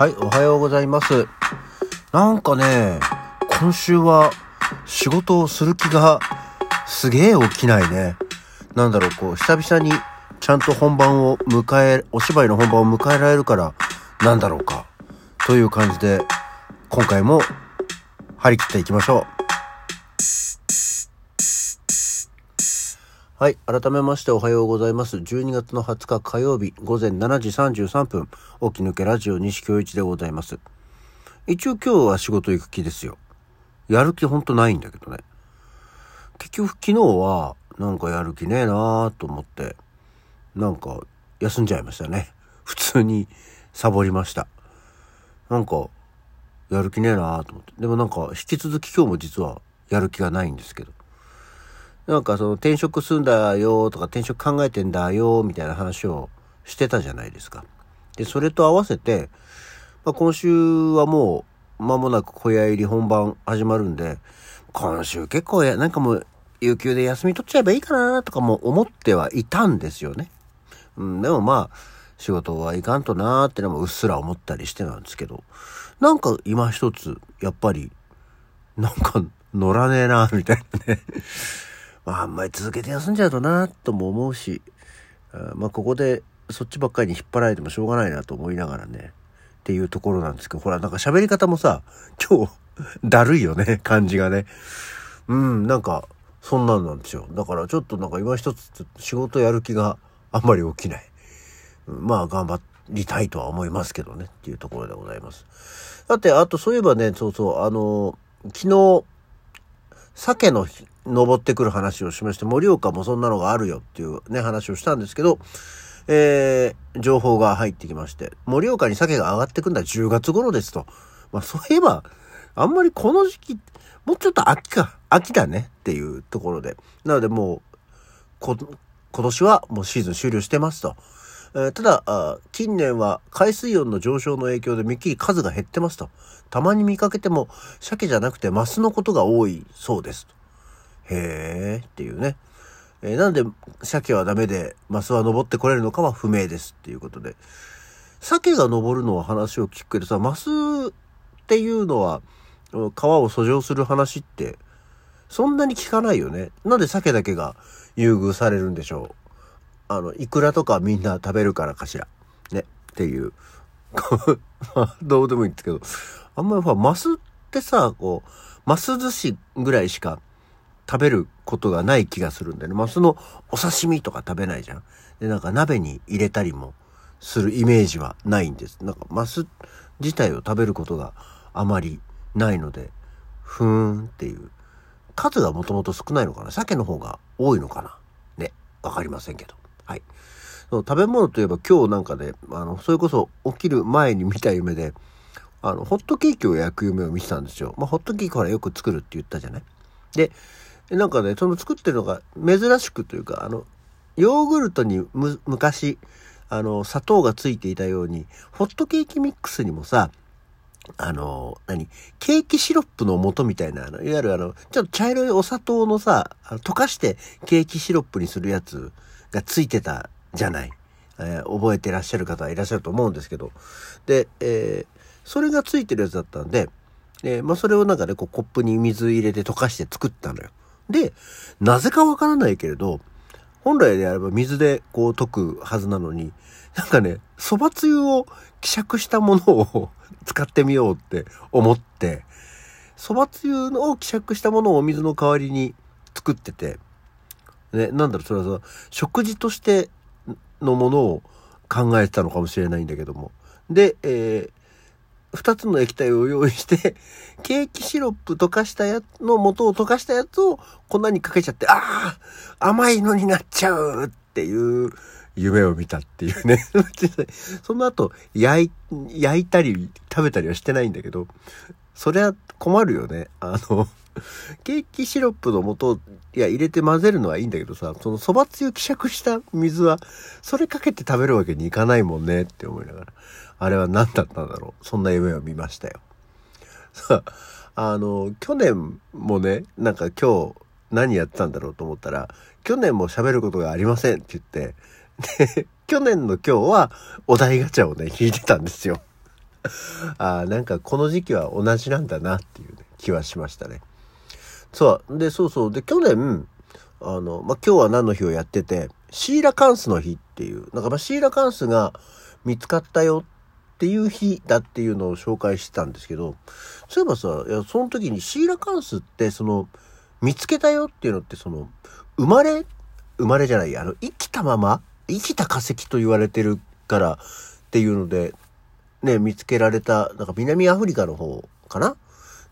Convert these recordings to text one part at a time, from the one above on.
はい、おはようございます。なんかね、今週は仕事をする気がすげえ起きないね。なんだろう、こう、久々にちゃんと本番を迎え、お芝居の本番を迎えられるから、なんだろうか。という感じで、今回も張り切っていきましょう。はい。改めましておはようございます。12月の20日火曜日午前7時33分、起き抜けラジオ西京一でございます。一応今日は仕事行く気ですよ。やる気ほんとないんだけどね。結局昨日はなんかやる気ねえなーと思って、なんか休んじゃいましたね。普通にサボりました。なんかやる気ねえなーと思って。でもなんか引き続き今日も実はやる気がないんですけど。なんかその転職するんだよとか転職考えてんだよみたいな話をしてたじゃないですか。で、それと合わせて、まあ、今週はもう間もなく小屋入り本番始まるんで、今週結構や、なんかもう有給で休み取っちゃえばいいかなとかも思ってはいたんですよね。うん、でもまあ、仕事はいかんとなーってのもうっすら思ったりしてなんですけど、なんか今一つ、やっぱり、なんか乗らねえなみたいなね。まあ、あんまり続けて休んじゃうとなとも思うし、あまあ、ここでそっちばっかりに引っ張られてもしょうがないなと思いながらね、っていうところなんですけど、ほら、なんか喋り方もさ、今日、だるいよね、感じがね。うん、なんか、そんなんなんですよ。だからちょっとなんか今一つ仕事やる気があんまり起きない。まあ、頑張りたいとは思いますけどね、っていうところでございます。だって、あとそういえばね、そうそう、あの、昨日、鮭の日登ってくる話をしまして、盛岡もそんなのがあるよっていうね、話をしたんですけど、えー、情報が入ってきまして、盛岡に鮭が上がってくんだ10月頃ですと。まあそういえば、あんまりこの時期、もうちょっと秋か、秋だねっていうところで。なのでもう、こ、今年はもうシーズン終了してますと。えーただ、近年は海水温の上昇の影響でめっきり数が減ってますと。たまに見かけても、鮭じゃなくてマスのことが多いそうですと。へーっていうね。えーなんで鮭はダメでマスは登ってこれるのかは不明ですっていうことで。鮭が登るのは話を聞くけどさ、マスっていうのは川を遡上する話ってそんなに聞かないよね。なんで鮭だけが優遇されるんでしょう。あの、イクラとかみんな食べるからかしら。ね。っていう。どうでもいいんですけど。あんまりほら、マスってさ、こう、マス寿司ぐらいしか食べることがない気がするんだよね。マスのお刺身とか食べないじゃん。で、なんか鍋に入れたりもするイメージはないんです。なんかマス自体を食べることがあまりないので、ふーんっていう。数がもともと少ないのかな鮭の方が多いのかなね。わかりませんけど。はい。そう食べ物といえば今日なんかで、あの、それこそ起きる前に見た夢で、あの、ホットケーキを焼く夢を見てたんですよ。まあ、ホットケーキほらよく作るって言ったじゃないで、なんかね、その作ってるのが珍しくというか、あの、ヨーグルトにむ昔、あの、砂糖がついていたように、ホットケーキミックスにもさ、あの、何ケーキシロップの素みたいな、あの、いわゆるあの、ちょっと茶色いお砂糖のさ、溶かしてケーキシロップにするやつがついてたじゃない。えー覚えてらっしゃる方いらっしゃると思うんですけど。で、えーそれがついてるやつだったんで、えーまあ、それをなんかね、こうコップに水入れて溶かして作ったのよ。で、なぜかわからないけれど、本来であれば水でこう溶くはずなのに、なんかね、蕎麦つゆを希釈したものを使ってみようって思って、蕎麦つゆを希釈したものをお水の代わりに作ってて、ね、なんだろう、それはさ、食事としてのものを考えてたのかもしれないんだけども。で、えー2つの液体を用意して、ケーキシロップ溶かしたやつの素を溶かしたやつを粉にかけちゃって、ああ甘いのになっちゃうっていう夢を見たっていうね。その後、焼い、焼いたり食べたりはしてないんだけど、そりゃ困るよね。あの、ケーキシロップの素いや、入れて混ぜるのはいいんだけどさ、その蕎麦つゆ希釈した水は、それかけて食べるわけにいかないもんねって思いながら、あれは何だったんだろう。そんな夢を見ましたよ。さあ、あの、去年もね、なんか今日何やってたんだろうと思ったら、去年も喋ることがありませんって言って、で、去年の今日はお題ガチャをね、引いてたんですよ。あなんかこの時期は同じなんだなっていう、ね、気はしましたね。そう。で、そうそう。で、去年、あの、まあ、今日は何の日をやってて、シーラカンスの日っていう、なんかまシーラカンスが見つかったよっていう日だっていうのを紹介してたんですけど、そういえばさ、いやその時にシーラカンスってその、見つけたよっていうのってその、生まれ、生まれじゃない、あの、生きたまま、生きた化石と言われてるからっていうので、ね、見つけられた、なんか南アフリカの方かな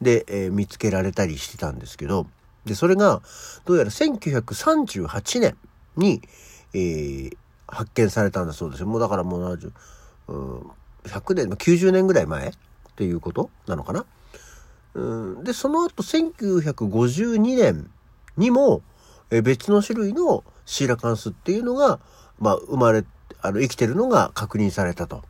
で、えー、見つけられたりしてたんですけど、で、それが、どうやら1938年に、えー、発見されたんだそうですよ。もうだからもう70、うん、100年、90年ぐらい前っていうことなのかな。うん、で、その後1952年にも、え、別の種類のシーラカンスっていうのが、まあ、生まれ、あの、生きてるのが確認されたと。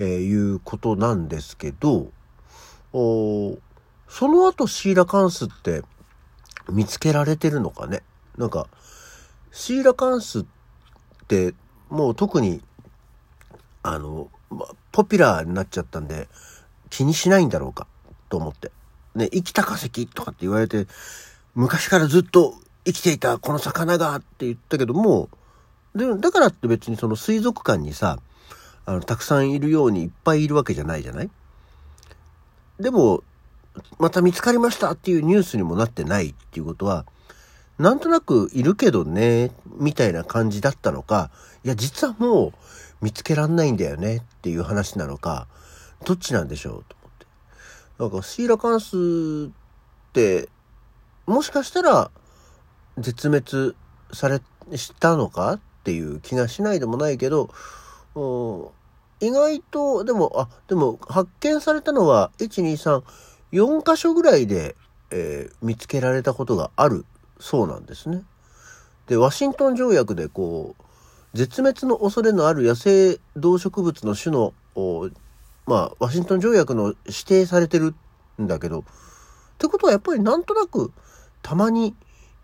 えー、いうことなんですけど、おその後シーラカンスって見つけられてるのかね？なんか、シーラカンスってもう特に、あの、ま、ポピュラーになっちゃったんで気にしないんだろうか？と思って。ね、生きた化石とかって言われて、昔からずっと生きていたこの魚がって言ったけども、で、だからって別にその水族館にさ、あの、たくさんいるようにいっぱいいるわけじゃないじゃない？でも、また見つかりましたっていうニュースにもなってないっていうことは、なんとなくいるけどね、みたいな感じだったのか、いや、実はもう見つけらんないんだよねっていう話なのか、どっちなんでしょうと思って。なんかシーラカンスって、もしかしたら絶滅され、したのかっていう気がしないでもないけど、意外と、でも、あ、でも発見されたのは、1、2、3、4箇所ぐらいで、えー、見つけられたことがあるそうなんですね。で、ワシントン条約でこう、絶滅の恐れのある野生動植物の種の、まあ、ワシントン条約の指定されてるんだけど、ってことはやっぱりなんとなくたまに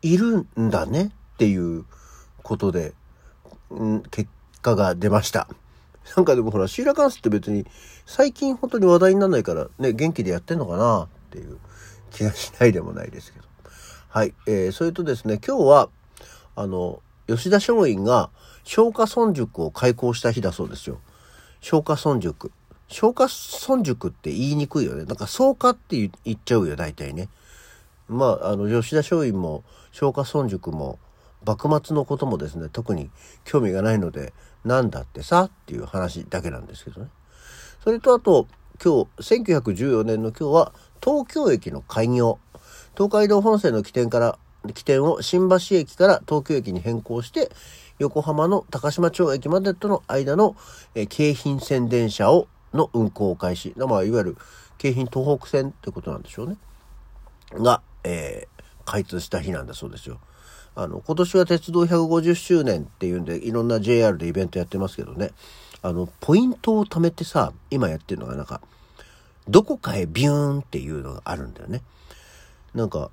いるんだねっていうことで、ん、結果が出ました。なんかでもほら、シーラカンスって別に最近本当に話題にならないからね、元気でやってんのかなっていう気がしないでもないですけど。はい。えー、それとですね、今日は、あの、吉田松陰が松下村塾を開校した日だそうですよ。松下村塾。松下村塾って言いにくいよね。なんか草加って言っちゃうよ、大体ね。まあ、あの、吉田松陰も松下村塾も幕末のこともですね、特に興味がないので、なんだってさっていう話だけなんですけどね。それとあと、今日、1914年の今日は、東京駅の開業。東海道本線の起点から、起点を新橋駅から東京駅に変更して、横浜の高島町駅までとの間の、え京浜線電車を、の運行開始。まあ、いわゆる京浜東北線ってことなんでしょうね。が、えー、開通した日なんだそうですよ。あの、今年は鉄道150周年っていうんで、いろんな JR でイベントやってますけどね、あの、ポイントを貯めてさ、今やってるのがなんか、どこかへビューンっていうのがあるんだよね。なんか、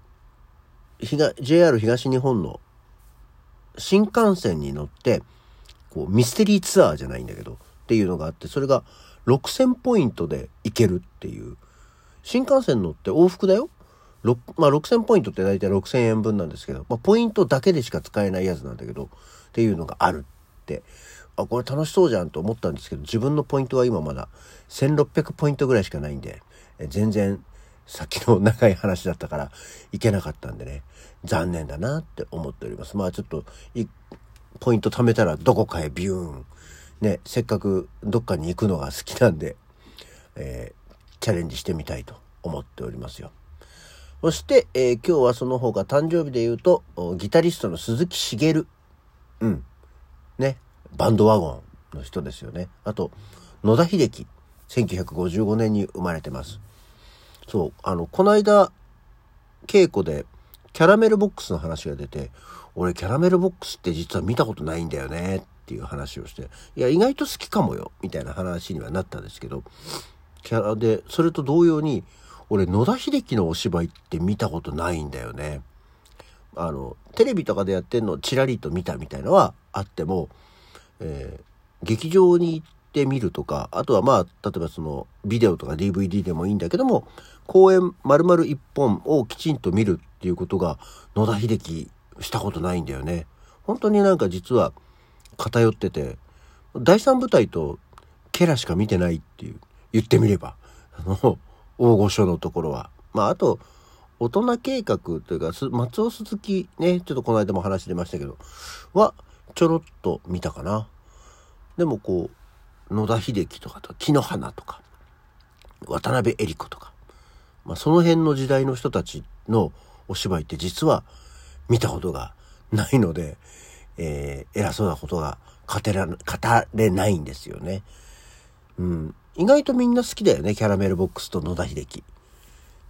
JR 東日本の新幹線に乗って、こう、ミステリーツアーじゃないんだけど、っていうのがあって、それが6000ポイントで行けるっていう。新幹線乗って往復だよ。まあ、6000ポイントって大体6000円分なんですけど、まあ、ポイントだけでしか使えないやつなんだけど、っていうのがあるって、あ、これ楽しそうじゃんと思ったんですけど、自分のポイントは今まだ1600ポイントぐらいしかないんで、え全然さっきの長い話だったからいけなかったんでね、残念だなって思っております。まあちょっと、ポイント貯めたらどこかへビューン。ね、せっかくどっかに行くのが好きなんで、えー、チャレンジしてみたいと思っておりますよ。そして、えー、今日はその他誕生日で言うと、ギタリストの鈴木茂。うん。ね。バンドワゴンの人ですよね。あと、野田秀樹。1955年に生まれてます。そう、あの、この間、稽古で、キャラメルボックスの話が出て、俺キャラメルボックスって実は見たことないんだよねっていう話をして、いや、意外と好きかもよ、みたいな話にはなったんですけど、キャラで、それと同様に、俺野田秀樹のお芝居って見たことないんだよね。あの、テレビとかでやってんのチラリと見たみたいのはあっても、えー、劇場に行ってみるとか、あとはまあ、例えばその、ビデオとか DVD でもいいんだけども、公演丸々一本をきちんと見るっていうことが、野田秀樹したことないんだよね。本当になんか実は偏ってて、第三部隊とケラしか見てないっていう、言ってみれば、あの、大御所のところは。まあ、あと、大人計画というか、松尾鈴木ね、ちょっとこの間も話出ましたけど、は、ちょろっと見たかな。でもこう、野田秀樹とかと、木の花とか、渡辺恵里子とか、まあ、その辺の時代の人たちのお芝居って実は見たことがないので、えー、偉そうなことが語ら語れないんですよね。うん。意外とみんな好きだよね、キャラメルボックスと野田秀樹。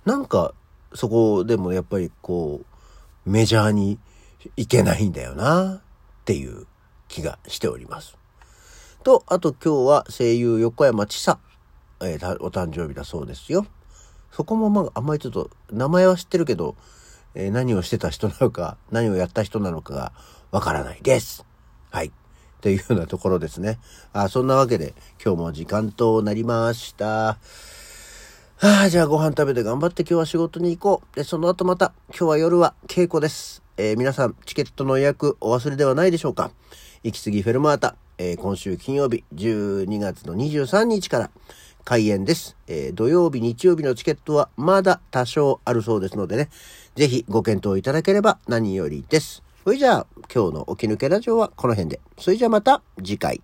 なんか、そこでもやっぱりこう、メジャーにいけないんだよな、っていう気がしております。と、あと今日は声優横山千佐、えー、お誕生日だそうですよ。そこもまあ、あんまりちょっと、名前は知ってるけど、えー、何をしてた人なのか、何をやった人なのかがわからないです。はい。というようなところですね。あ、そんなわけで、今日も時間となりました。ああ、じゃあご飯食べて頑張って今日は仕事に行こう。で、その後また、今日は夜は稽古です。えー、皆さん、チケットの予約お忘れではないでしょうか。行き過ぎフェルマータ、えー、今週金曜日、12月の23日から開演です。えー、土曜日、日曜日のチケットはまだ多少あるそうですのでね、ぜひご検討いただければ何よりです。それじゃあ、今日の起き抜けラジオはこの辺で。それじゃあまた次回。